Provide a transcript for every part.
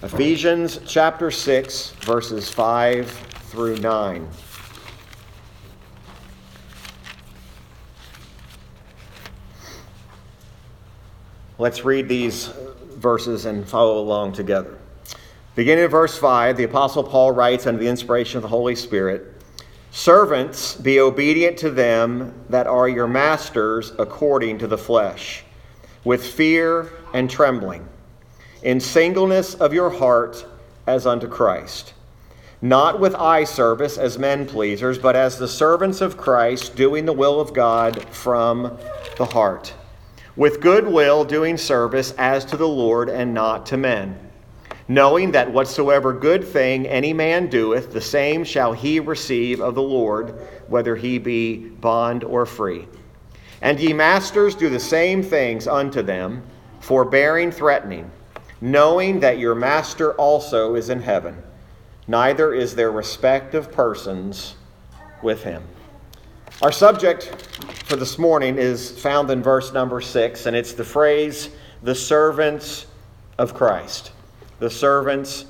Ephesians chapter 6, verses 5 through 9. Let's read these verses and follow along together. Beginning of verse 5, the Apostle Paul writes under the inspiration of the Holy Spirit Servants, be obedient to them that are your masters according to the flesh, with fear and trembling, in singleness of your heart as unto Christ. Not with eye service as men pleasers, but as the servants of Christ, doing the will of God from the heart with good will doing service as to the Lord and not to men, knowing that whatsoever good thing any man doeth, the same shall he receive of the Lord, whether he be bond or free. And ye masters, do the same things unto them, forbearing, threatening, knowing that your master also is in heaven, neither is there respect of persons with him. Our subject for this morning is found in verse number six, and it's the phrase, the servants of Christ. The servants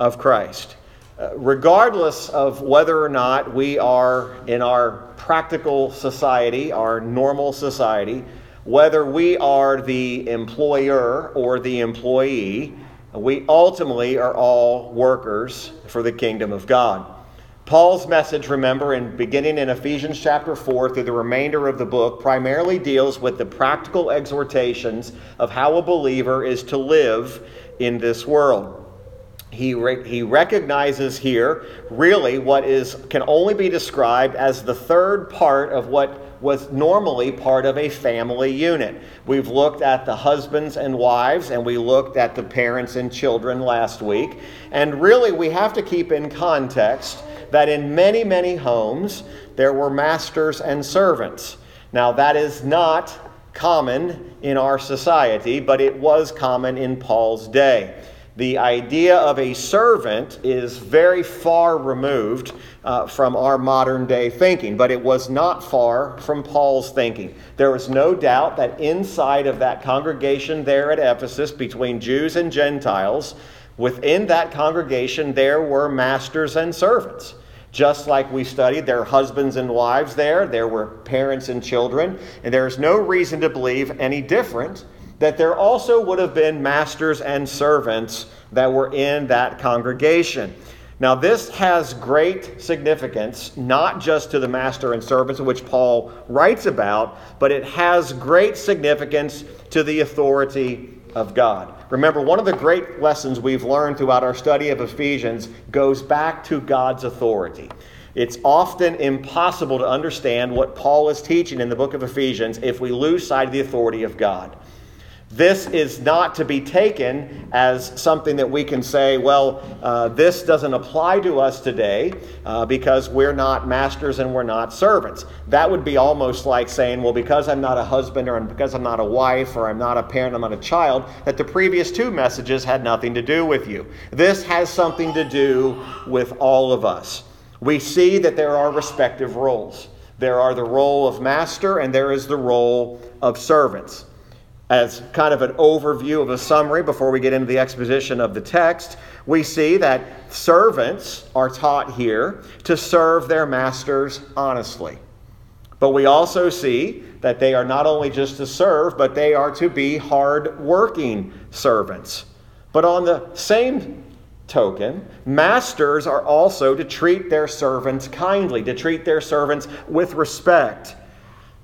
of Christ. Uh, regardless of whether or not we are in our practical society, our normal society, whether we are the employer or the employee, we ultimately are all workers for the kingdom of God. Paul's message, remember, in beginning in Ephesians chapter 4 through the remainder of the book, primarily deals with the practical exhortations of how a believer is to live in this world. He, re- he recognizes here really what is can only be described as the third part of what was normally part of a family unit. We've looked at the husbands and wives, and we looked at the parents and children last week. And really, we have to keep in context that in many, many homes there were masters and servants. Now, that is not common in our society, but it was common in Paul's day. The idea of a servant is very far removed uh, from our modern day thinking, but it was not far from Paul's thinking. There was no doubt that inside of that congregation there at Ephesus, between Jews and Gentiles, Within that congregation, there were masters and servants. Just like we studied, there are husbands and wives there, there were parents and children, and there is no reason to believe any different that there also would have been masters and servants that were in that congregation. Now, this has great significance, not just to the master and servants, which Paul writes about, but it has great significance to the authority of God. Remember, one of the great lessons we've learned throughout our study of Ephesians goes back to God's authority. It's often impossible to understand what Paul is teaching in the book of Ephesians if we lose sight of the authority of God. This is not to be taken as something that we can say, well, uh, this doesn't apply to us today uh, because we're not masters and we're not servants. That would be almost like saying, well, because I'm not a husband or because I'm not a wife or I'm not a parent, I'm not a child, that the previous two messages had nothing to do with you. This has something to do with all of us. We see that there are respective roles. There are the role of master and there is the role of servants as kind of an overview of a summary before we get into the exposition of the text, we see that servants are taught here to serve their masters honestly. But we also see that they are not only just to serve, but they are to be hard working servants. But on the same token, masters are also to treat their servants kindly, to treat their servants with respect,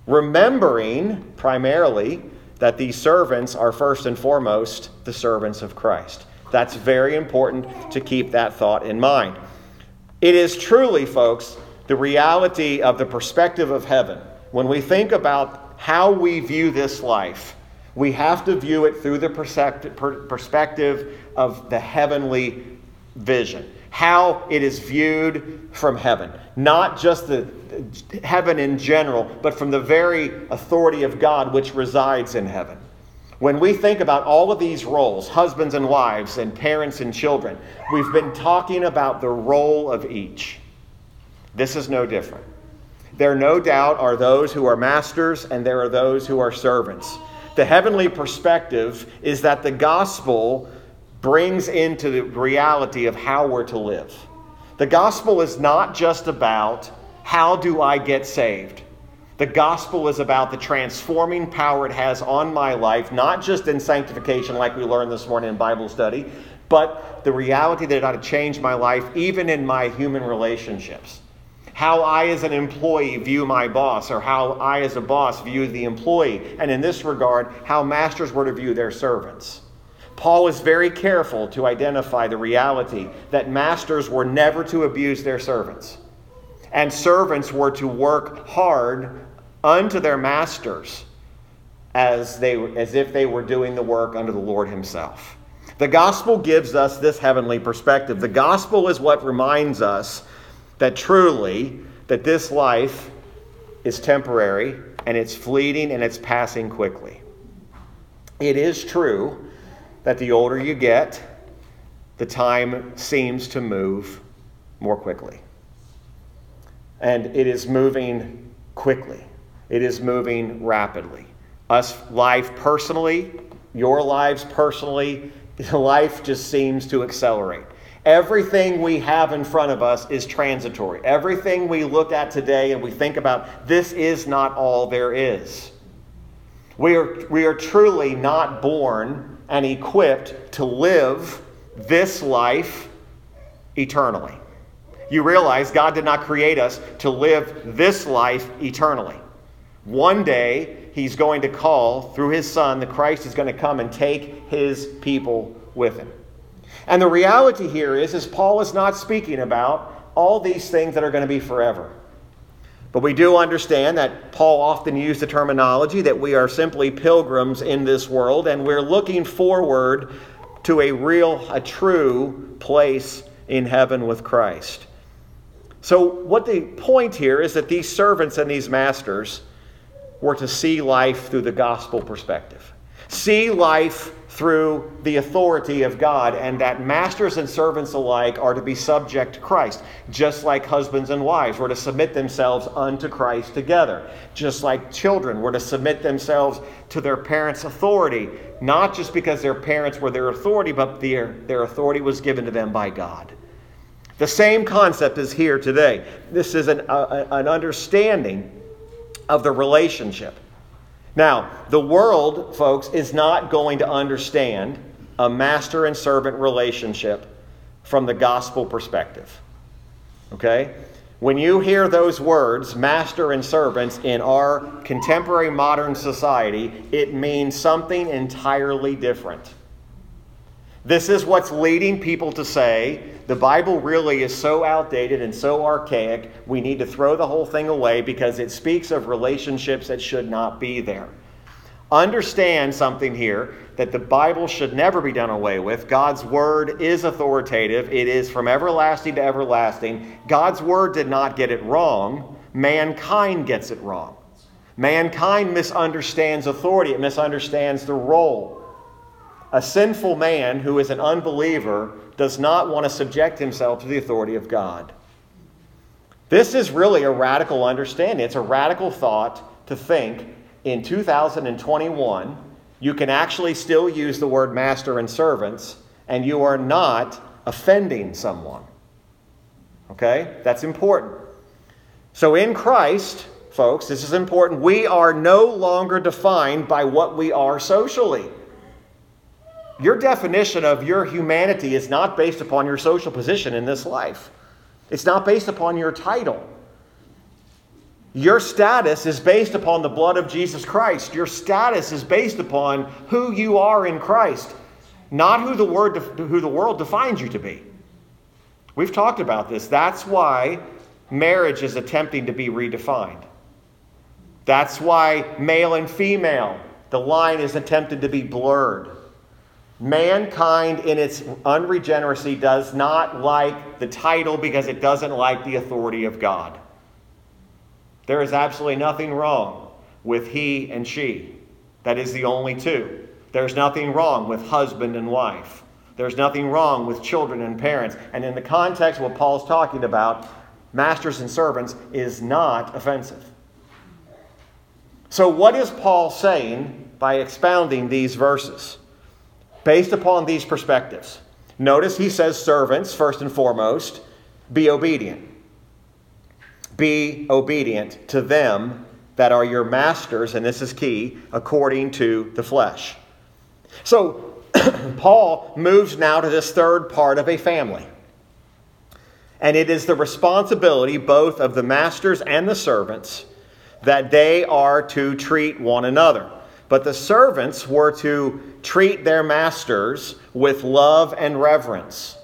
remembering primarily that these servants are first and foremost the servants of Christ. That's very important to keep that thought in mind. It is truly, folks, the reality of the perspective of heaven. When we think about how we view this life, we have to view it through the perspective of the heavenly vision, how it is viewed from heaven, not just the heaven in general, but from the very authority of God which resides in heaven. When we think about all of these roles, husbands and wives, and parents and children, we've been talking about the role of each. This is no different. There, no doubt, are those who are masters and there are those who are servants. The heavenly perspective is that the gospel brings into the reality of how we're to live. The gospel is not just about how do I get saved. The gospel is about the transforming power it has on my life, not just in sanctification, like we learned this morning in Bible study, but the reality that it ought to change my life, even in my human relationships. How I, as an employee, view my boss, or how I, as a boss, view the employee. And in this regard, how masters were to view their servants. Paul is very careful to identify the reality that masters were never to abuse their servants and servants were to work hard unto their masters as, they, as if they were doing the work under the Lord Himself. The gospel gives us this heavenly perspective. The gospel is what reminds us that truly that this life is temporary and it's fleeting and it's passing quickly. It is true that the older you get, the time seems to move more quickly and it is moving quickly. It is moving rapidly. Us life personally, your lives personally, life just seems to accelerate. Everything we have in front of us is transitory. Everything we look at today and we think about, this is not all there is. We are, we are truly not born and equipped to live this life eternally you realize God did not create us to live this life eternally. One day, He's going to call through His Son, the Christ is going to come and take His people with Him. And the reality here is, is Paul is not speaking about all these things that are going to be forever. But we do understand that Paul often used the terminology that we are simply pilgrims in this world and we're looking forward to a real, a true place in heaven with Christ. So, what the point here is that these servants and these masters were to see life through the gospel perspective, see life through the authority of God, and that masters and servants alike are to be subject to Christ, just like husbands and wives were to submit themselves unto Christ together, just like children were to submit themselves to their parents' authority, not just because their parents were their authority, but their, their authority was given to them by God. The same concept is here today. This is an, uh, an understanding of the relationship. Now, the world, folks, is not going to understand a master and servant relationship from the gospel perspective. Okay? When you hear those words, master and servants, in our contemporary modern society, it means something entirely different. This is what's leading people to say the Bible really is so outdated and so archaic, we need to throw the whole thing away because it speaks of relationships that should not be there. Understand something here that the Bible should never be done away with. God's Word is authoritative, it is from everlasting to everlasting. God's Word did not get it wrong, mankind gets it wrong. Mankind misunderstands authority, it misunderstands the role. A sinful man who is an unbeliever does not want to subject himself to the authority of God. This is really a radical understanding. It's a radical thought to think in 2021 you can actually still use the word master and servants and you are not offending someone. Okay? That's important. So in Christ, folks, this is important. We are no longer defined by what we are socially. Your definition of your humanity is not based upon your social position in this life, it's not based upon your title. Your status is based upon the blood of Jesus Christ. Your status is based upon who you are in Christ, not who the, word, who the world defines you to be. We've talked about this. That's why marriage is attempting to be redefined. That's why male and female, the line is attempted to be blurred. Mankind, in its unregeneracy, does not like the title because it doesn't like the authority of God. There is absolutely nothing wrong with he and she. That is the only two. There's nothing wrong with husband and wife. There's nothing wrong with children and parents. And in the context of what Paul's talking about, masters and servants is not offensive. So, what is Paul saying by expounding these verses? Based upon these perspectives. Notice he says, servants, first and foremost, be obedient. Be obedient to them that are your masters, and this is key, according to the flesh. So, Paul moves now to this third part of a family. And it is the responsibility both of the masters and the servants that they are to treat one another. But the servants were to treat their masters with love and reverence.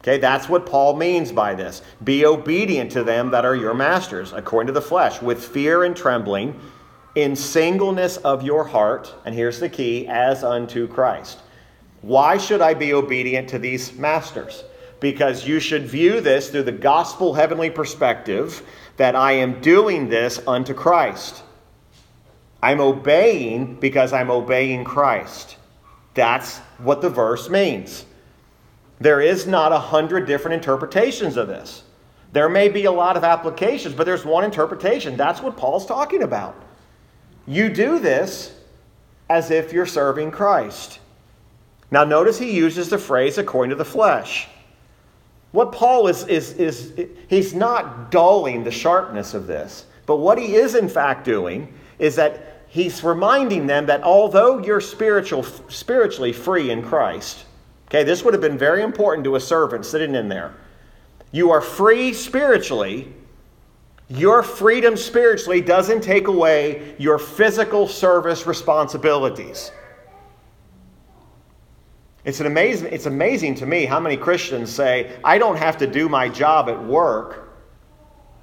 Okay, that's what Paul means by this. Be obedient to them that are your masters, according to the flesh, with fear and trembling, in singleness of your heart, and here's the key, as unto Christ. Why should I be obedient to these masters? Because you should view this through the gospel heavenly perspective that I am doing this unto Christ. I'm obeying because I'm obeying Christ. That's what the verse means. There is not a hundred different interpretations of this. There may be a lot of applications, but there's one interpretation. That's what Paul's talking about. You do this as if you're serving Christ. Now, notice he uses the phrase according to the flesh. What Paul is, is, is, he's not dulling the sharpness of this, but what he is in fact doing is that he's reminding them that although you're spiritual, spiritually free in Christ, Okay, this would have been very important to a servant sitting in there. You are free spiritually. Your freedom spiritually doesn't take away your physical service responsibilities. It's, an amazing, it's amazing to me how many Christians say, I don't have to do my job at work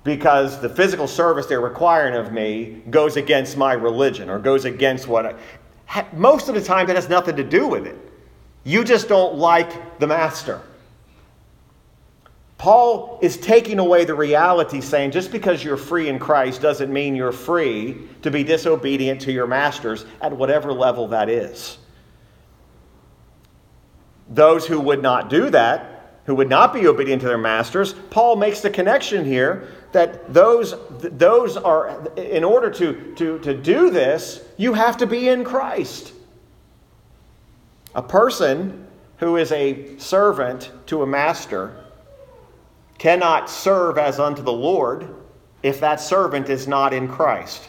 because the physical service they're requiring of me goes against my religion or goes against what I. Most of the time, that has nothing to do with it. You just don't like the master. Paul is taking away the reality, saying just because you're free in Christ doesn't mean you're free to be disobedient to your masters at whatever level that is. Those who would not do that, who would not be obedient to their masters, Paul makes the connection here that those, those are, in order to, to, to do this, you have to be in Christ. A person who is a servant to a master cannot serve as unto the Lord if that servant is not in Christ.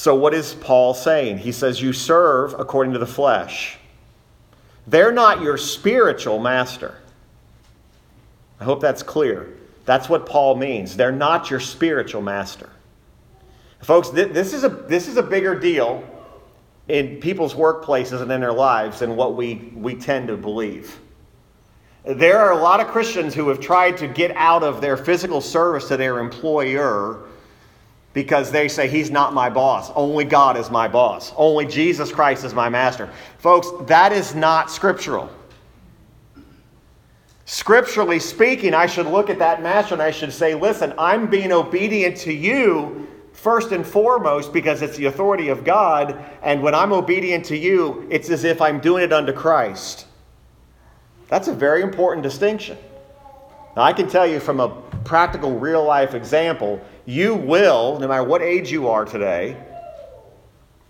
So, what is Paul saying? He says, You serve according to the flesh. They're not your spiritual master. I hope that's clear. That's what Paul means. They're not your spiritual master. Folks, this is a, this is a bigger deal in people's workplaces and in their lives than what we, we tend to believe. There are a lot of Christians who have tried to get out of their physical service to their employer because they say, He's not my boss. Only God is my boss. Only Jesus Christ is my master. Folks, that is not scriptural. Scripturally speaking, I should look at that master and I should say, Listen, I'm being obedient to you first and foremost because it's the authority of God, and when I'm obedient to you, it's as if I'm doing it unto Christ. That's a very important distinction. Now, I can tell you from a practical, real life example, you will, no matter what age you are today,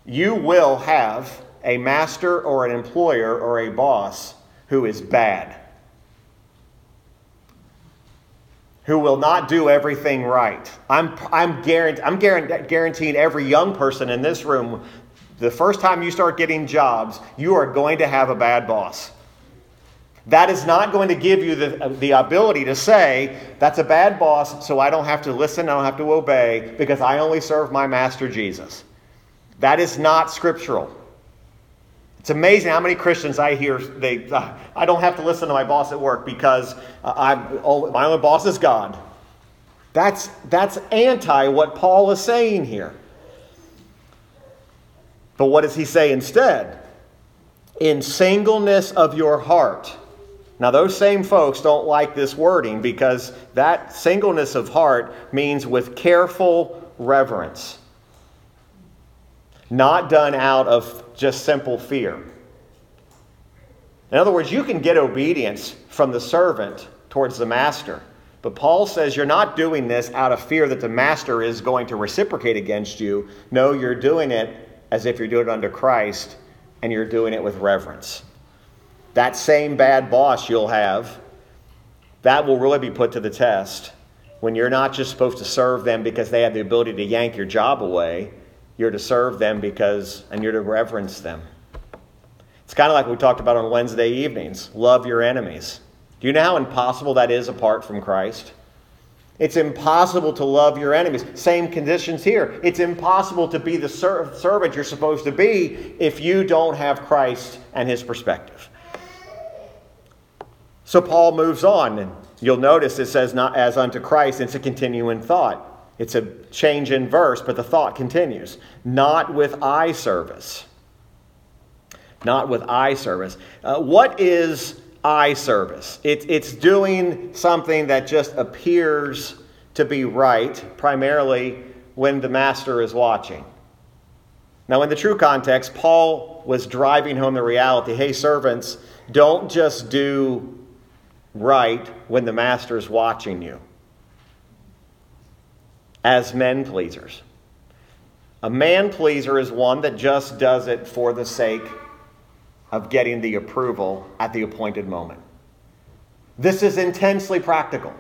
you will have a master or an employer or a boss who is bad. who will not do everything right. I'm, I'm, I'm guaranteeing every young person in this room the first time you start getting jobs, you are going to have a bad boss. That is not going to give you the, the ability to say, that's a bad boss, so I don't have to listen, I don't have to obey, because I only serve my master Jesus. That is not scriptural. It's amazing how many Christians I hear they uh, I don't have to listen to my boss at work because uh, I'm oh, my only boss is God. That's that's anti what Paul is saying here. But what does he say instead? In singleness of your heart. Now, those same folks don't like this wording because that singleness of heart means with careful reverence not done out of just simple fear. In other words, you can get obedience from the servant towards the master, But Paul says you're not doing this out of fear that the master is going to reciprocate against you. No, you're doing it as if you're doing it under Christ and you're doing it with reverence. That same bad boss you'll have, that will really be put to the test when you're not just supposed to serve them because they have the ability to yank your job away. You're to serve them because, and you're to reverence them. It's kind of like we talked about on Wednesday evenings love your enemies. Do you know how impossible that is apart from Christ? It's impossible to love your enemies. Same conditions here. It's impossible to be the ser- servant you're supposed to be if you don't have Christ and his perspective. So Paul moves on, and you'll notice it says, not as unto Christ. It's a continuing thought. It's a change in verse, but the thought continues. Not with eye service. Not with eye service. Uh, what is eye service. It, it's doing something that just appears to be right, primarily when the master is watching. Now, in the true context, Paul was driving home the reality hey, servants, don't just do right when the master is watching you as men pleasers. A man pleaser is one that just does it for the sake of getting the approval at the appointed moment. This is intensely practical.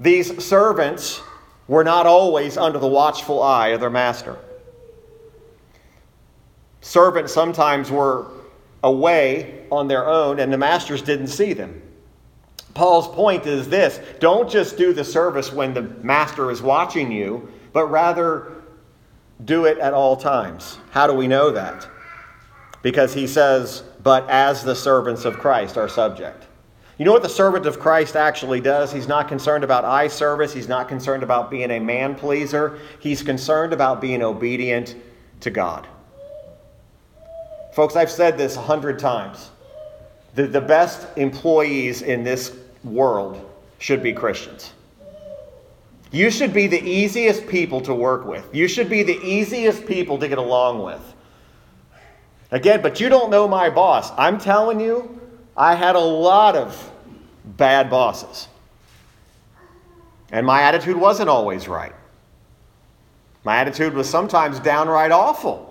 These servants were not always under the watchful eye of their master. Servants sometimes were away on their own, and the masters didn't see them. Paul's point is this don't just do the service when the master is watching you, but rather do it at all times. How do we know that? Because he says, but as the servants of Christ are subject. You know what the servant of Christ actually does? He's not concerned about eye service. He's not concerned about being a man pleaser. He's concerned about being obedient to God. Folks, I've said this a hundred times. The, the best employees in this world should be Christians. You should be the easiest people to work with. You should be the easiest people to get along with. Again, but you don't know my boss. I'm telling you, I had a lot of bad bosses. And my attitude wasn't always right. My attitude was sometimes downright awful.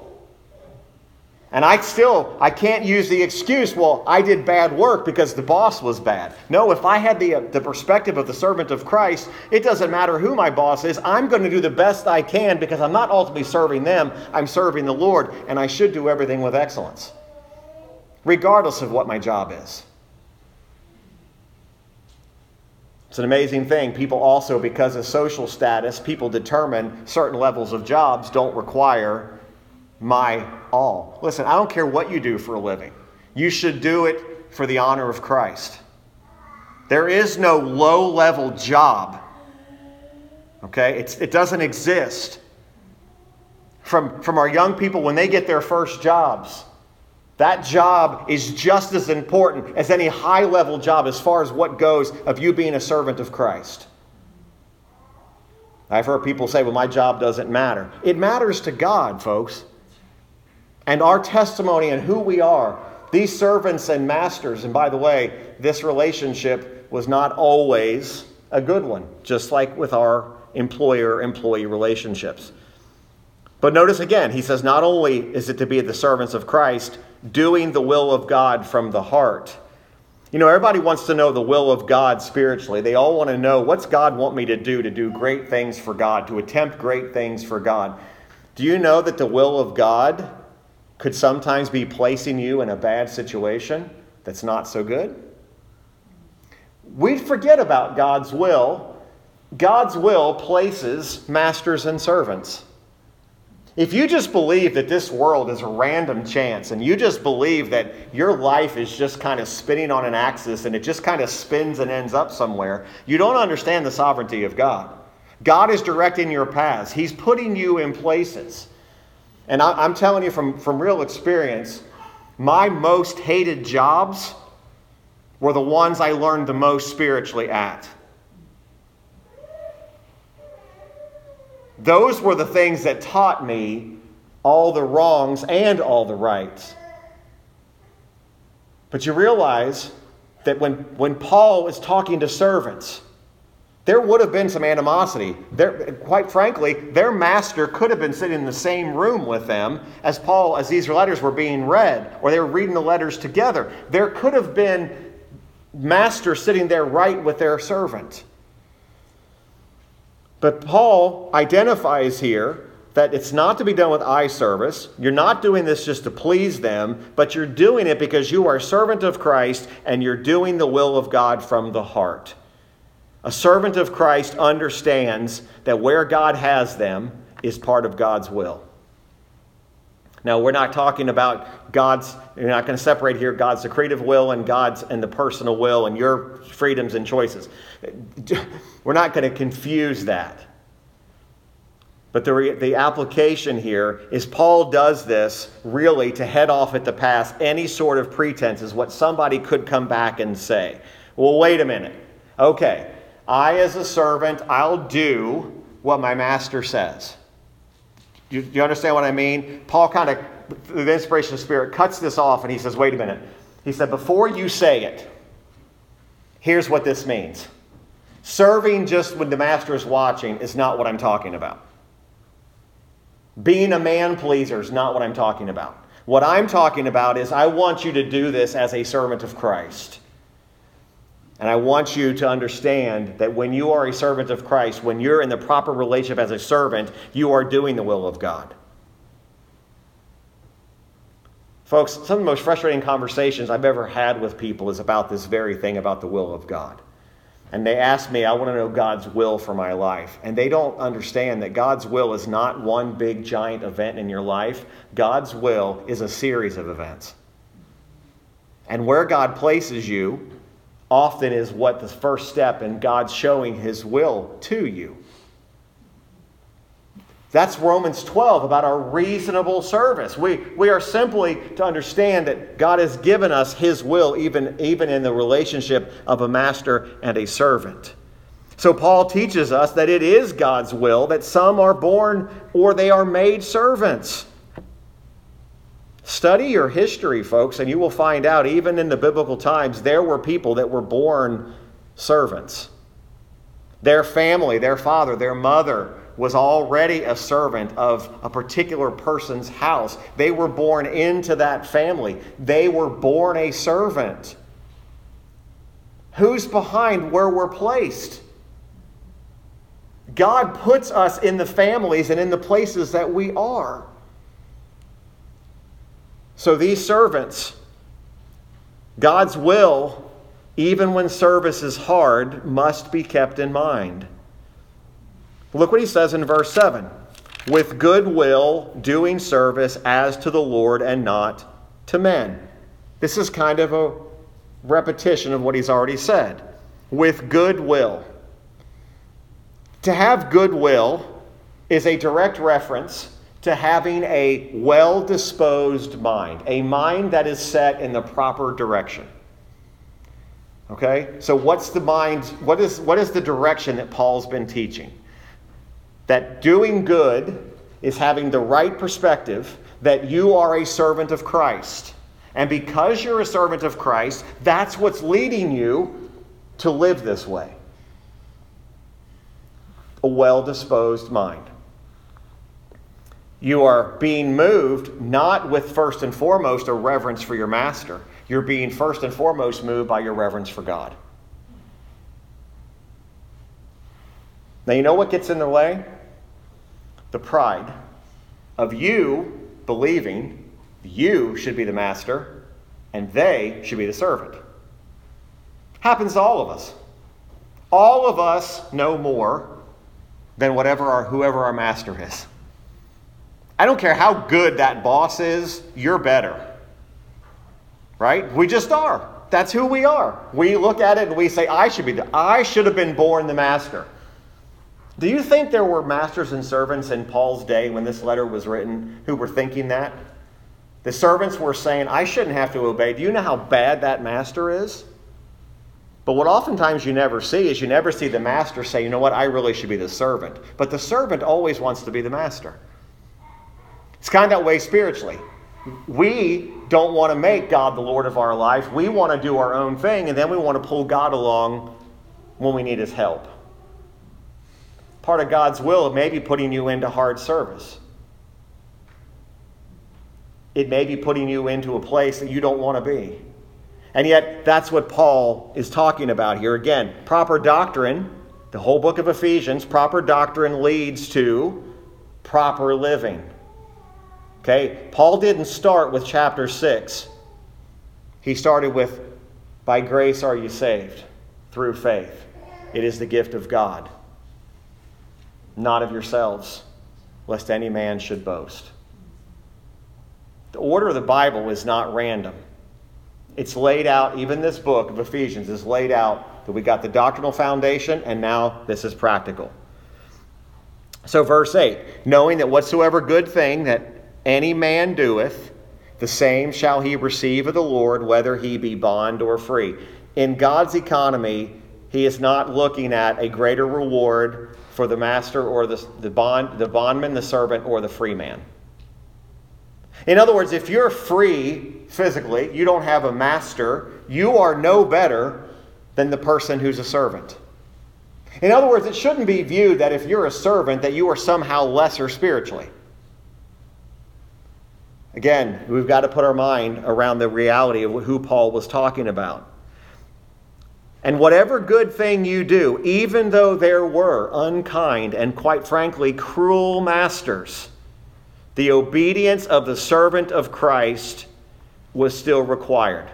And I still, I can't use the excuse, well, I did bad work because the boss was bad. No, if I had the, uh, the perspective of the servant of Christ, it doesn't matter who my boss is. I'm going to do the best I can because I'm not ultimately serving them, I'm serving the Lord, and I should do everything with excellence, regardless of what my job is. It's an amazing thing. People also, because of social status, people determine certain levels of jobs don't require my all. Listen, I don't care what you do for a living, you should do it for the honor of Christ. There is no low level job. Okay? It's, it doesn't exist. From, from our young people, when they get their first jobs, that job is just as important as any high level job as far as what goes of you being a servant of Christ. I've heard people say, well, my job doesn't matter. It matters to God, folks and our testimony and who we are. These servants and masters, and by the way, this relationship was not always a good one, just like with our employer employee relationships. But notice again, he says not only is it to be the servants of Christ, doing the will of God from the heart. You know, everybody wants to know the will of God spiritually. They all want to know what's God want me to do to do great things for God, to attempt great things for God. Do you know that the will of God could sometimes be placing you in a bad situation that's not so good. We forget about God's will. God's will places masters and servants. If you just believe that this world is a random chance and you just believe that your life is just kind of spinning on an axis and it just kind of spins and ends up somewhere, you don't understand the sovereignty of God. God is directing your paths, He's putting you in places. And I, am telling you from, from real experience, my most hated jobs were the ones I learned the most spiritually at. Those were the things that taught me all the wrongs and all the rights. But you realize that when, when Paul is talking to servants, there would have been some animosity. There, quite frankly, their master could have been sitting in the same room with them as Paul, as these letters were being read, or they were reading the letters together. There could have been master sitting there right with their servant. But Paul identifies here that it's not to be done with eye service. You're not doing this just to please them, but you're doing it because you are servant of Christ and you're doing the will of God from the heart. A servant of Christ understands that where God has them is part of God's will. Now, we're not talking about God's, you're not going to separate here God's secretive will and God's and the personal will and your freedoms and choices. We're not going to confuse that. But the, the application here is Paul does this really to head off at the pass any sort of pretense, is what somebody could come back and say. Well, wait a minute. Okay, I, as a servant, I'll do what my master says. Do you, you understand what I mean? Paul kind of, the inspiration of the Spirit, cuts this off and he says, wait a minute. He said, before you say it, here's what this means. Serving just when the master is watching is not what I'm talking about. Being a man pleaser is not what I'm talking about. What I'm talking about is I want you to do this as a servant of Christ. And I want you to understand that when you are a servant of Christ, when you're in the proper relationship as a servant, you are doing the will of God. Folks, some of the most frustrating conversations I've ever had with people is about this very thing about the will of God. And they ask me, I want to know God's will for my life. And they don't understand that God's will is not one big giant event in your life. God's will is a series of events. And where God places you, often is what the first step in God showing his will to you. That's Romans 12 about our reasonable service. We, we are simply to understand that God has given us his will, even, even in the relationship of a master and a servant. So, Paul teaches us that it is God's will that some are born or they are made servants. Study your history, folks, and you will find out, even in the biblical times, there were people that were born servants. Their family, their father, their mother was already a servant of a particular person's house. They were born into that family, they were born a servant. Who's behind where we're placed? God puts us in the families and in the places that we are. So these servants, God's will, even when service is hard, must be kept in mind. Look what he says in verse 7 with good will, doing service as to the Lord and not to men. This is kind of a repetition of what he's already said. With good will. To have good will is a direct reference to having a well disposed mind, a mind that is set in the proper direction. Okay? So, what's the mind? What is, what is the direction that Paul's been teaching? That doing good is having the right perspective, that you are a servant of Christ. And because you're a servant of Christ, that's what's leading you to live this way. A well disposed mind you are being moved not with first and foremost a reverence for your master. You're being first and foremost moved by your reverence for God. Now, you know what gets in the way? The pride of you believing you should be the master and they should be the servant. Happens to all of us. All of us know more than whatever our, whoever our master is. I don't care how good that boss is, you're better. Right? We just are. That's who we are. We look at it and we say, I should be the, I should have been born the master. Do you think there were masters and servants in Paul's day when this letter was written who were thinking that? The servants were saying, I shouldn't have to obey. Do you know how bad that master is? But what oftentimes you never see is you never see the master say, you know what, I really should be the servant. But the servant always wants to be the master. It's kind of that way spiritually. We don't want to make God the Lord of our life. We want to do our own thing, and then we want to pull God along when we need his help. part of God's will, may be putting you into hard service. It may be putting you into a place that you don't want to be. And yet, that's what Paul is talking about here. Again, proper doctrine, the whole book of Ephesians, proper doctrine leads to proper living. Okay? Paul didn't start with chapter 6. He started with, By grace are you saved through faith. It is the gift of God, not of yourselves, lest any man should boast. The order of the Bible is not random. It's laid out, even this book of Ephesians is laid out that we got the doctrinal foundation, and now this is practical. So, verse 8 knowing that whatsoever good thing that any man doeth, the same shall he receive of the Lord, whether he be bond or free. In God's economy, he is not looking at a greater reward for the master or the, the, bond, the bondman, the servant, or the free man. In other words, if you're free physically, you don't have a master, you are no better than the person who's a servant. In other words, it shouldn't be viewed that if you're a servant that you are somehow lesser spiritually. Again, we've got to put our mind around the reality of who Paul was talking about. And whatever good thing you do, even though there were unkind and quite frankly cruel masters, the obedience of the servant of Christ was still required.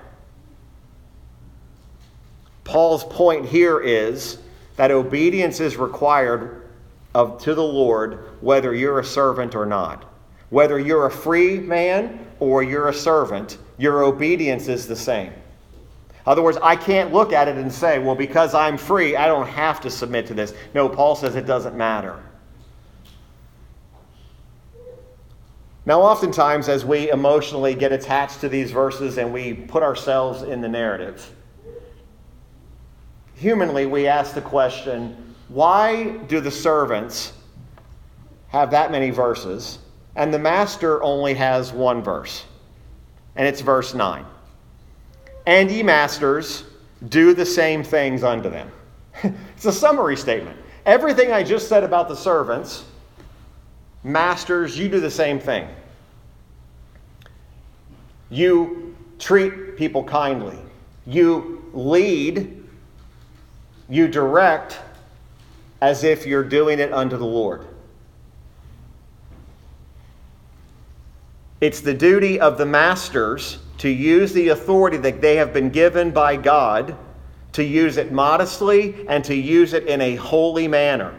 Paul's point here is that obedience is required of, to the Lord whether you're a servant or not. Whether you're a free man or you're a servant, your obedience is the same. In other words, I can't look at it and say, well, because I'm free, I don't have to submit to this. No, Paul says it doesn't matter. Now, oftentimes, as we emotionally get attached to these verses and we put ourselves in the narrative, humanly we ask the question why do the servants have that many verses and the master only has one verse? And it's verse 9. And ye masters, do the same things unto them. it's a summary statement. Everything I just said about the servants Masters, you do the same thing. You treat people kindly. You lead, you direct as if you're doing it unto the Lord. It's the duty of the masters to use the authority that they have been given by God, to use it modestly and to use it in a holy manner.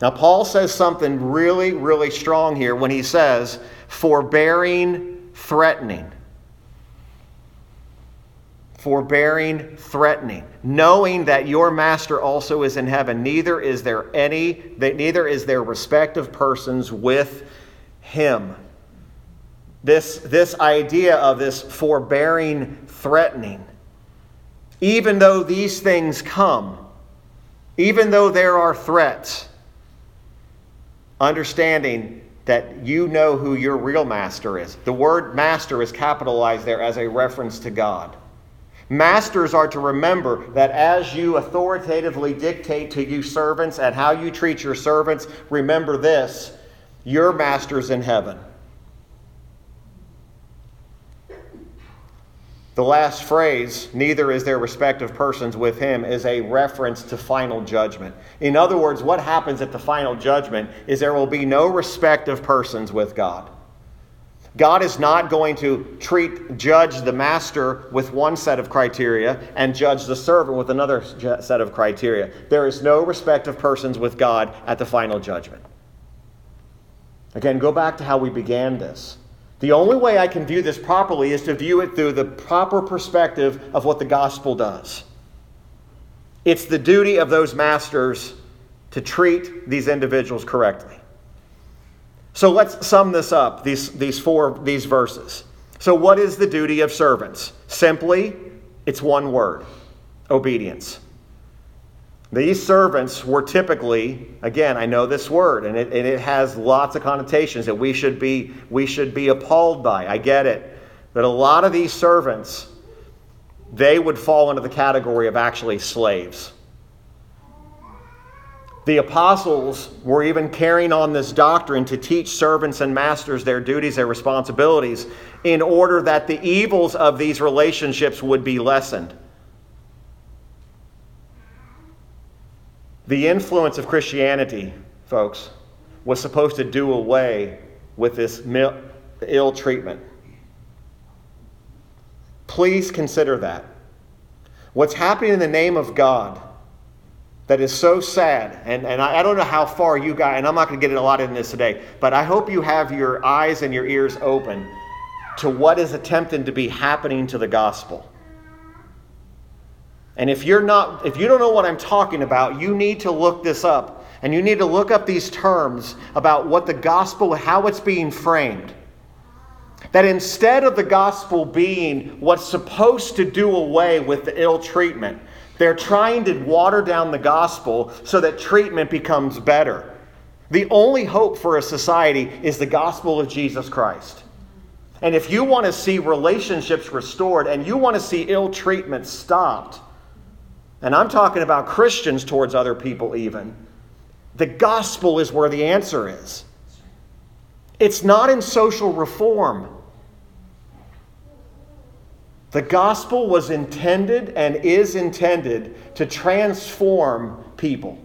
Now, Paul says something really, really strong here when he says, forbearing, threatening. Forbearing, threatening, knowing that your master also is in heaven. Neither is there any, neither is there respect of persons with him. This, this idea of this forbearing, threatening. Even though these things come, even though there are threats, understanding that you know who your real master is. The word master is capitalized there as a reference to God. Masters are to remember that as you authoritatively dictate to you servants and how you treat your servants, remember this your master's in heaven. The last phrase, neither is there respect of persons with him, is a reference to final judgment. In other words, what happens at the final judgment is there will be no respect of persons with God. God is not going to treat, judge the master with one set of criteria and judge the servant with another set of criteria. There is no respect of persons with God at the final judgment. Again, go back to how we began this. The only way I can view this properly is to view it through the proper perspective of what the gospel does. It's the duty of those masters to treat these individuals correctly. So let's sum this up, these, these four these verses. So, what is the duty of servants? Simply, it's one word obedience. These servants were typically, again, I know this word, and it, and it has lots of connotations that we should, be, we should be appalled by. I get it. But a lot of these servants, they would fall into the category of actually slaves. The apostles were even carrying on this doctrine to teach servants and masters their duties, their responsibilities, in order that the evils of these relationships would be lessened. The influence of Christianity, folks, was supposed to do away with this ill treatment. Please consider that. What's happening in the name of God that is so sad, and, and I, I don't know how far you got, and I'm not going to get a lot in this today, but I hope you have your eyes and your ears open to what is attempting to be happening to the gospel. And if you're not, if you don't know what I'm talking about, you need to look this up. And you need to look up these terms about what the gospel, how it's being framed. That instead of the gospel being what's supposed to do away with the ill treatment, they're trying to water down the gospel so that treatment becomes better. The only hope for a society is the gospel of Jesus Christ. And if you want to see relationships restored and you want to see ill treatment stopped, and I'm talking about Christians towards other people, even, the gospel is where the answer is. It's not in social reform. The gospel was intended and is intended to transform people.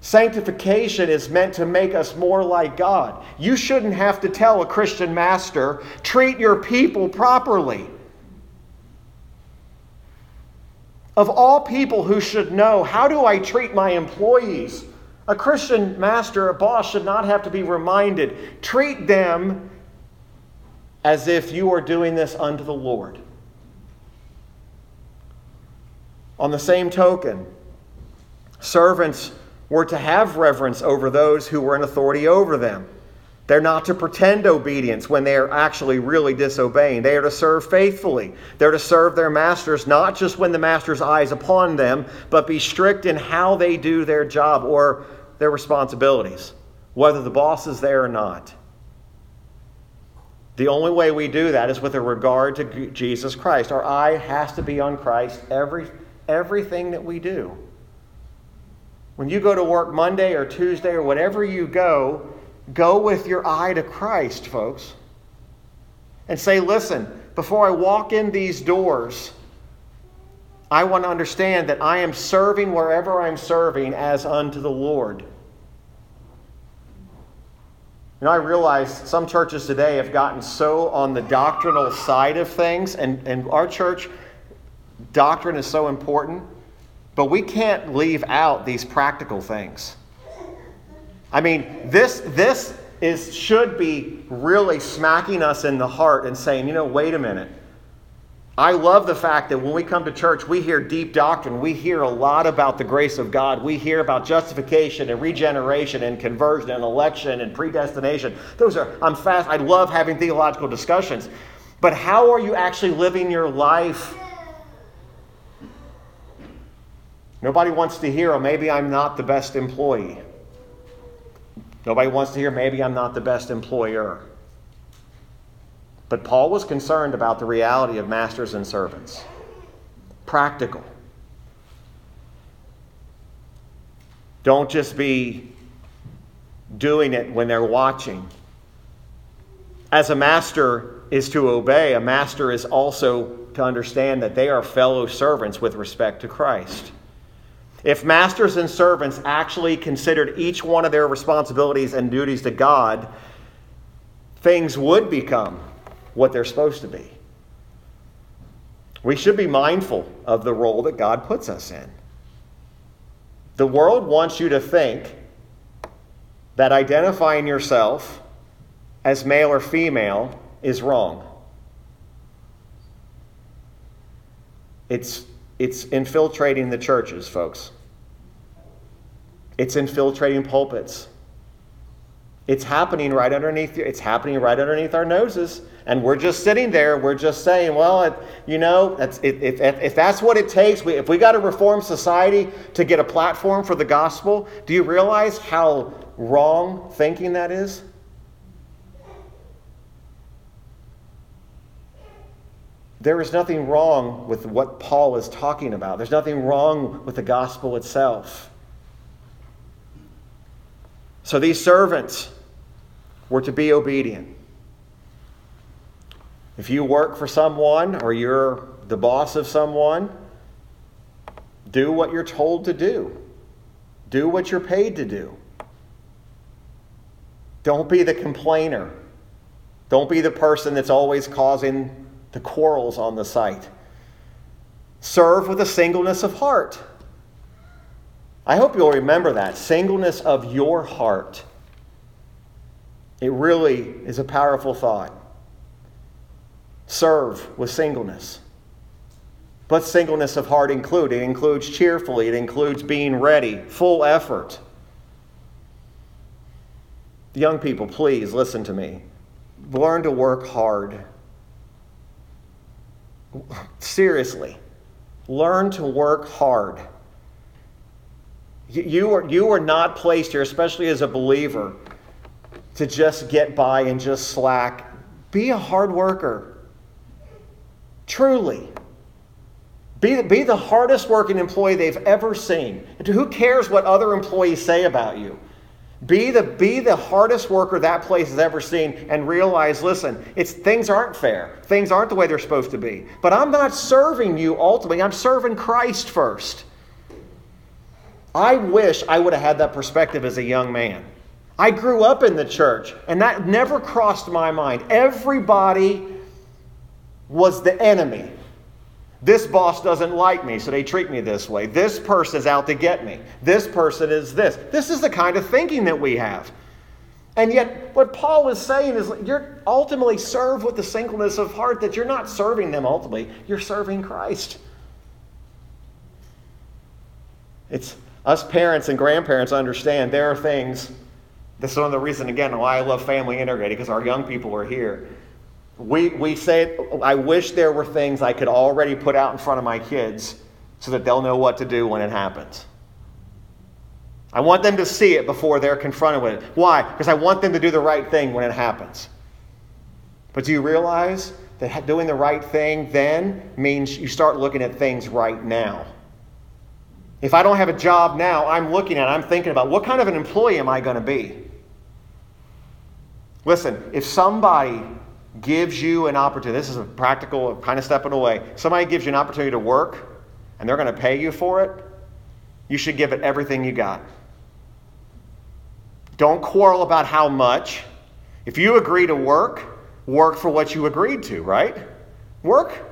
Sanctification is meant to make us more like God. You shouldn't have to tell a Christian master, treat your people properly. Of all people who should know, how do I treat my employees? A Christian master, a boss, should not have to be reminded treat them as if you are doing this unto the Lord. On the same token, servants were to have reverence over those who were in authority over them. They're not to pretend obedience when they are actually really disobeying. They are to serve faithfully. They're to serve their masters not just when the master's eye is upon them, but be strict in how they do their job or their responsibilities, whether the boss is there or not. The only way we do that is with a regard to Jesus Christ. Our eye has to be on Christ every, everything that we do. When you go to work Monday or Tuesday or whatever you go, Go with your eye to Christ, folks. And say, listen, before I walk in these doors, I want to understand that I am serving wherever I'm serving as unto the Lord. You know, I realize some churches today have gotten so on the doctrinal side of things, and, and our church, doctrine is so important, but we can't leave out these practical things. I mean, this, this is, should be really smacking us in the heart and saying, you know, wait a minute. I love the fact that when we come to church, we hear deep doctrine. We hear a lot about the grace of God. We hear about justification and regeneration and conversion and election and predestination. Those are, I'm fast. I love having theological discussions. But how are you actually living your life? Nobody wants to hear, oh, maybe I'm not the best employee. Nobody wants to hear, maybe I'm not the best employer. But Paul was concerned about the reality of masters and servants. Practical. Don't just be doing it when they're watching. As a master is to obey, a master is also to understand that they are fellow servants with respect to Christ. If masters and servants actually considered each one of their responsibilities and duties to God, things would become what they're supposed to be. We should be mindful of the role that God puts us in. The world wants you to think that identifying yourself as male or female is wrong. It's, it's infiltrating the churches, folks. It's infiltrating pulpits. It's happening right underneath it's happening right underneath our noses. And we're just sitting there, we're just saying, well, you know, if, if, if that's what it takes, we, if we got to reform society to get a platform for the gospel, do you realize how wrong thinking that is? There is nothing wrong with what Paul is talking about. There's nothing wrong with the gospel itself. So these servants were to be obedient. If you work for someone or you're the boss of someone, do what you're told to do. Do what you're paid to do. Don't be the complainer. Don't be the person that's always causing the quarrels on the site. Serve with a singleness of heart. I hope you'll remember that singleness of your heart. It really is a powerful thought. Serve with singleness. But singleness of heart include it includes cheerfully, it includes being ready, full effort. Young people, please listen to me. Learn to work hard. Seriously, learn to work hard. You are, you are not placed here, especially as a believer, to just get by and just slack. Be a hard worker. Truly. Be, be the hardest working employee they've ever seen. Who cares what other employees say about you? Be the, be the hardest worker that place has ever seen and realize listen, it's, things aren't fair. Things aren't the way they're supposed to be. But I'm not serving you ultimately, I'm serving Christ first. I wish I would have had that perspective as a young man. I grew up in the church, and that never crossed my mind. Everybody was the enemy. This boss doesn't like me, so they treat me this way. This person is out to get me. This person is this. This is the kind of thinking that we have. And yet, what Paul is saying is you're ultimately served with the singleness of heart that you're not serving them ultimately, you're serving Christ. It's us parents and grandparents understand there are things. This is one of the reasons, again, why I love family integrated, because our young people are here. We, we say, I wish there were things I could already put out in front of my kids so that they'll know what to do when it happens. I want them to see it before they're confronted with it. Why? Because I want them to do the right thing when it happens. But do you realize that doing the right thing then means you start looking at things right now? If I don't have a job now, I'm looking at, I'm thinking about what kind of an employee am I going to be? Listen, if somebody gives you an opportunity, this is a practical kind of stepping away. Somebody gives you an opportunity to work and they're going to pay you for it, you should give it everything you got. Don't quarrel about how much. If you agree to work, work for what you agreed to, right? Work.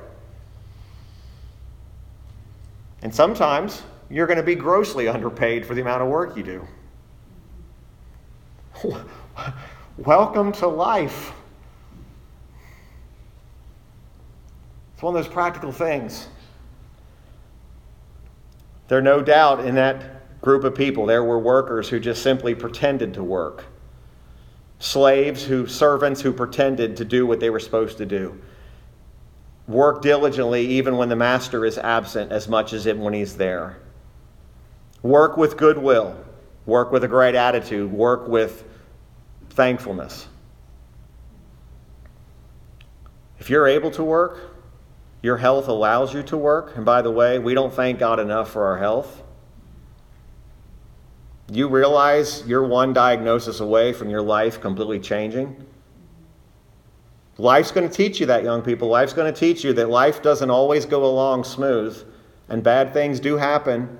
And sometimes you're going to be grossly underpaid for the amount of work you do. Welcome to life. It's one of those practical things. There no doubt in that group of people there were workers who just simply pretended to work. Slaves who servants who pretended to do what they were supposed to do. Work diligently even when the master is absent as much as when he's there. Work with goodwill. Work with a great attitude. Work with thankfulness. If you're able to work, your health allows you to work. And by the way, we don't thank God enough for our health. You realize you're one diagnosis away from your life completely changing. Life's going to teach you that, young people. Life's going to teach you that life doesn't always go along smooth, and bad things do happen.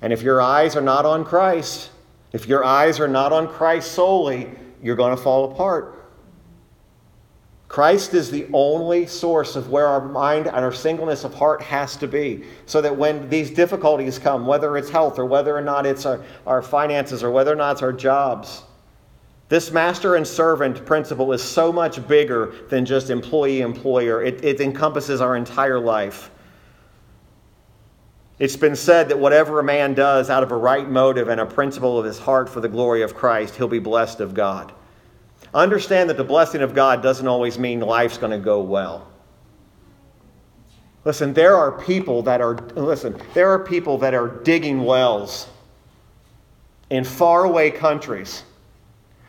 And if your eyes are not on Christ, if your eyes are not on Christ solely, you're going to fall apart. Christ is the only source of where our mind and our singleness of heart has to be. So that when these difficulties come, whether it's health or whether or not it's our, our finances or whether or not it's our jobs, this master and servant principle is so much bigger than just employee employer. It, it encompasses our entire life. It's been said that whatever a man does out of a right motive and a principle of his heart for the glory of Christ, he'll be blessed of God. Understand that the blessing of God doesn't always mean life's going to go well. Listen, there are people that are listen, there are people that are digging wells in faraway countries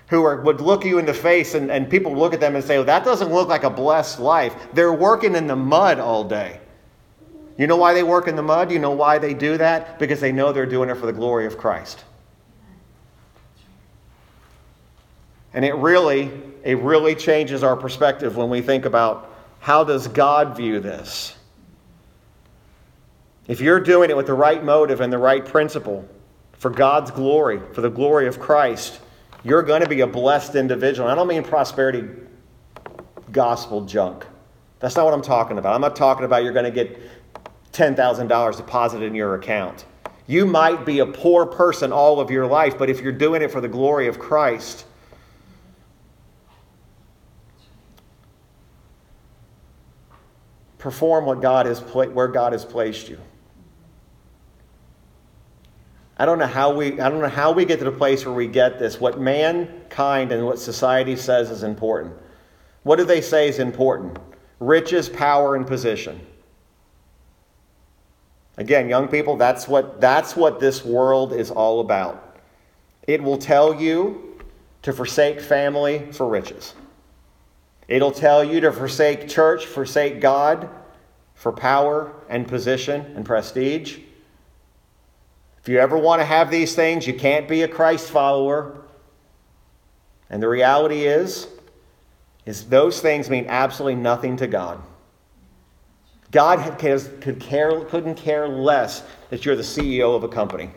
who are, would look you in the face and, and people look at them and say, well, that doesn't look like a blessed life. They're working in the mud all day. You know why they work in the mud? You know why they do that? Because they know they're doing it for the glory of Christ. And it really, it really changes our perspective when we think about how does God view this? If you're doing it with the right motive and the right principle for God's glory, for the glory of Christ, you're going to be a blessed individual. I don't mean prosperity gospel junk. That's not what I'm talking about. I'm not talking about you're going to get $10,000 deposited in your account. You might be a poor person all of your life, but if you're doing it for the glory of Christ, perform what God has pla- where God has placed you. I don't know how we I don't know how we get to the place where we get this. What mankind and what society says is important. What do they say is important? Riches, power, and position. Again, young people, that's what that's what this world is all about. It will tell you to forsake family for riches. It'll tell you to forsake church, forsake God for power and position and prestige. If you ever want to have these things, you can't be a Christ follower. And the reality is, is those things mean absolutely nothing to God. God could care, couldn't care less that you're the CEO of a company.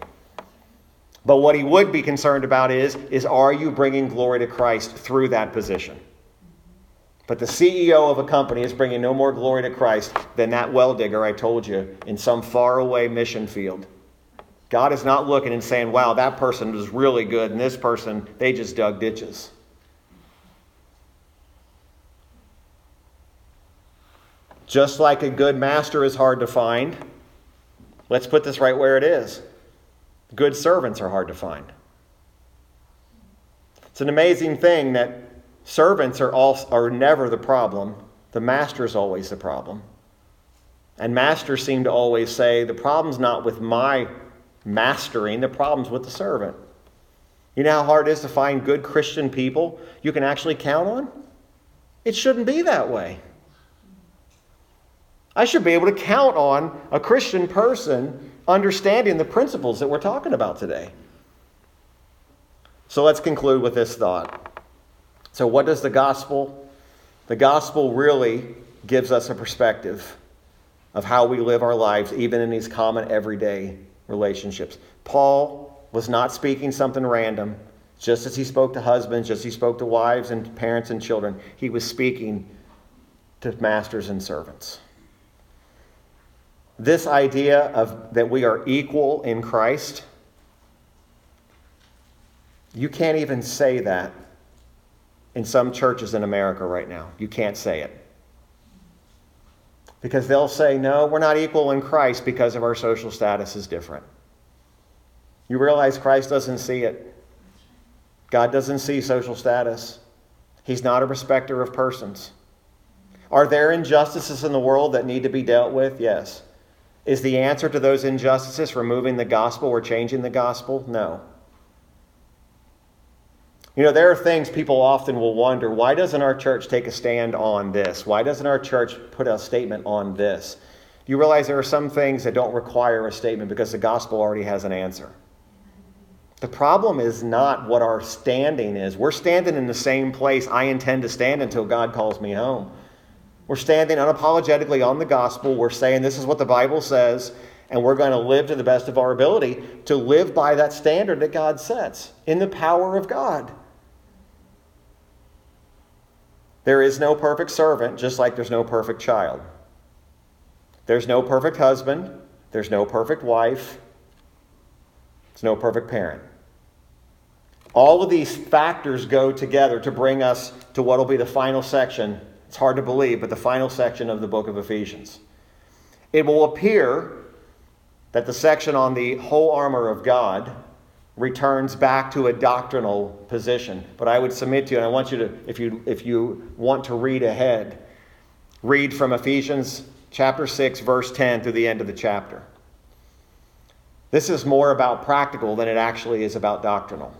But what he would be concerned about is, is are you bringing glory to Christ through that position? But the CEO of a company is bringing no more glory to Christ than that well digger I told you in some faraway mission field. God is not looking and saying, wow, that person was really good, and this person, they just dug ditches. Just like a good master is hard to find, let's put this right where it is. Good servants are hard to find. It's an amazing thing that servants are, all, are never the problem, the master is always the problem. And masters seem to always say, the problem's not with my mastering the problems with the servant. You know how hard it is to find good Christian people you can actually count on? It shouldn't be that way. I should be able to count on a Christian person understanding the principles that we're talking about today. So let's conclude with this thought. So, what does the gospel? The gospel really gives us a perspective of how we live our lives, even in these common everyday relationships. Paul was not speaking something random, just as he spoke to husbands, just as he spoke to wives and parents and children. He was speaking to masters and servants. This idea of that we are equal in Christ, you can't even say that in some churches in America right now. You can't say it. Because they'll say, no, we're not equal in Christ because of our social status is different. You realize Christ doesn't see it. God doesn't see social status. He's not a respecter of persons. Are there injustices in the world that need to be dealt with? Yes. Is the answer to those injustices removing the gospel or changing the gospel? No. You know, there are things people often will wonder why doesn't our church take a stand on this? Why doesn't our church put a statement on this? You realize there are some things that don't require a statement because the gospel already has an answer. The problem is not what our standing is. We're standing in the same place I intend to stand until God calls me home. We're standing unapologetically on the gospel. We're saying this is what the Bible says, and we're going to live to the best of our ability to live by that standard that God sets in the power of God. There is no perfect servant, just like there's no perfect child. There's no perfect husband. There's no perfect wife. There's no perfect parent. All of these factors go together to bring us to what will be the final section. It's hard to believe, but the final section of the book of Ephesians. It will appear that the section on the whole armor of God returns back to a doctrinal position. But I would submit to you, and I want you to, if you, if you want to read ahead, read from Ephesians chapter 6, verse 10 through the end of the chapter. This is more about practical than it actually is about doctrinal.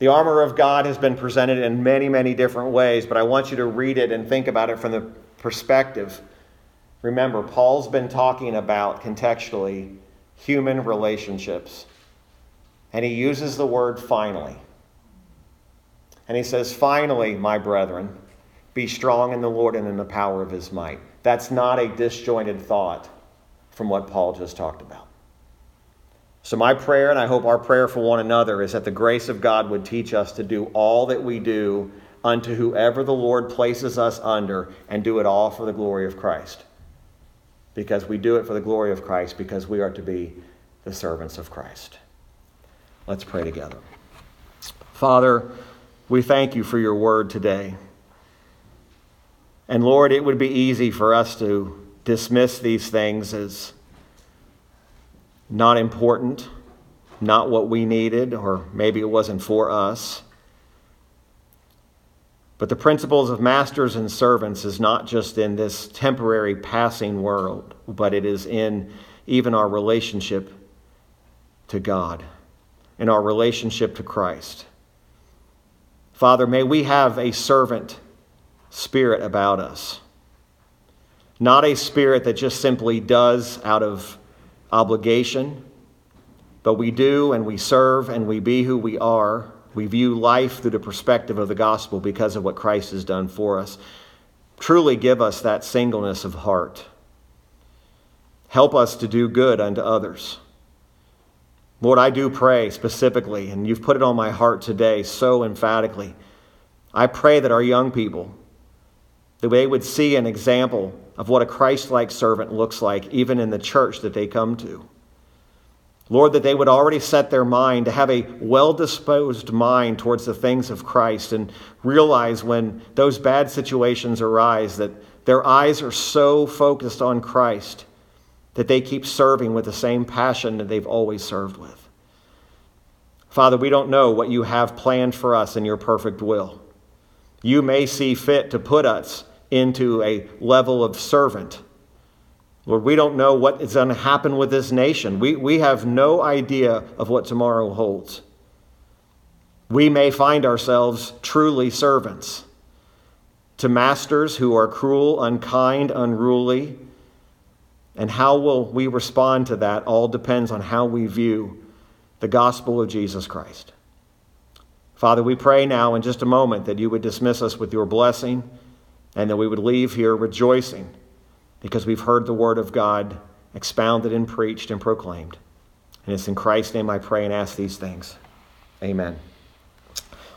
The armor of God has been presented in many, many different ways, but I want you to read it and think about it from the perspective. Remember, Paul's been talking about contextually human relationships and he uses the word finally. And he says, Finally, my brethren, be strong in the Lord and in the power of his might. That's not a disjointed thought from what Paul just talked about. So, my prayer, and I hope our prayer for one another, is that the grace of God would teach us to do all that we do unto whoever the Lord places us under and do it all for the glory of Christ. Because we do it for the glory of Christ, because we are to be the servants of Christ. Let's pray together. Father, we thank you for your word today. And Lord, it would be easy for us to dismiss these things as not important, not what we needed, or maybe it wasn't for us. But the principles of masters and servants is not just in this temporary passing world, but it is in even our relationship to God, in our relationship to Christ. Father, may we have a servant spirit about us, not a spirit that just simply does out of obligation, but we do and we serve and we be who we are. We view life through the perspective of the gospel because of what Christ has done for us. Truly give us that singleness of heart. Help us to do good unto others. Lord, I do pray specifically, and you've put it on my heart today so emphatically. I pray that our young people, that they would see an example of what a Christ like servant looks like, even in the church that they come to. Lord, that they would already set their mind to have a well disposed mind towards the things of Christ and realize when those bad situations arise that their eyes are so focused on Christ that they keep serving with the same passion that they've always served with. Father, we don't know what you have planned for us in your perfect will. You may see fit to put us into a level of servant. Lord, we don't know what is going to happen with this nation. We, we have no idea of what tomorrow holds. We may find ourselves truly servants to masters who are cruel, unkind, unruly. And how will we respond to that all depends on how we view the gospel of Jesus Christ. Father, we pray now in just a moment that you would dismiss us with your blessing and that we would leave here rejoicing because we've heard the word of God expounded and preached and proclaimed. And it's in Christ's name I pray and ask these things. Amen.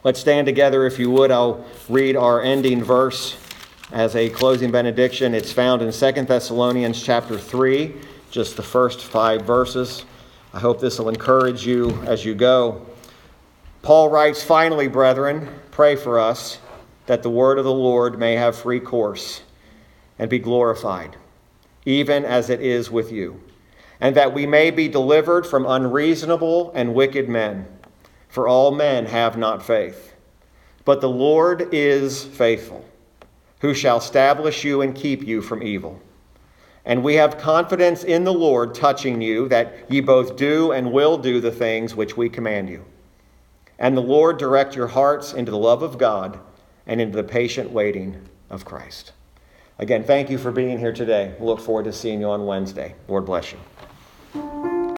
Let's stand together if you would. I'll read our ending verse as a closing benediction. It's found in 2 Thessalonians chapter 3, just the first 5 verses. I hope this will encourage you as you go. Paul writes, Finally, brethren, pray for us that the word of the Lord may have free course and be glorified, even as it is with you, and that we may be delivered from unreasonable and wicked men. For all men have not faith. But the Lord is faithful, who shall establish you and keep you from evil. And we have confidence in the Lord touching you that ye both do and will do the things which we command you. And the Lord direct your hearts into the love of God and into the patient waiting of Christ. Again, thank you for being here today. We look forward to seeing you on Wednesday. Lord bless you.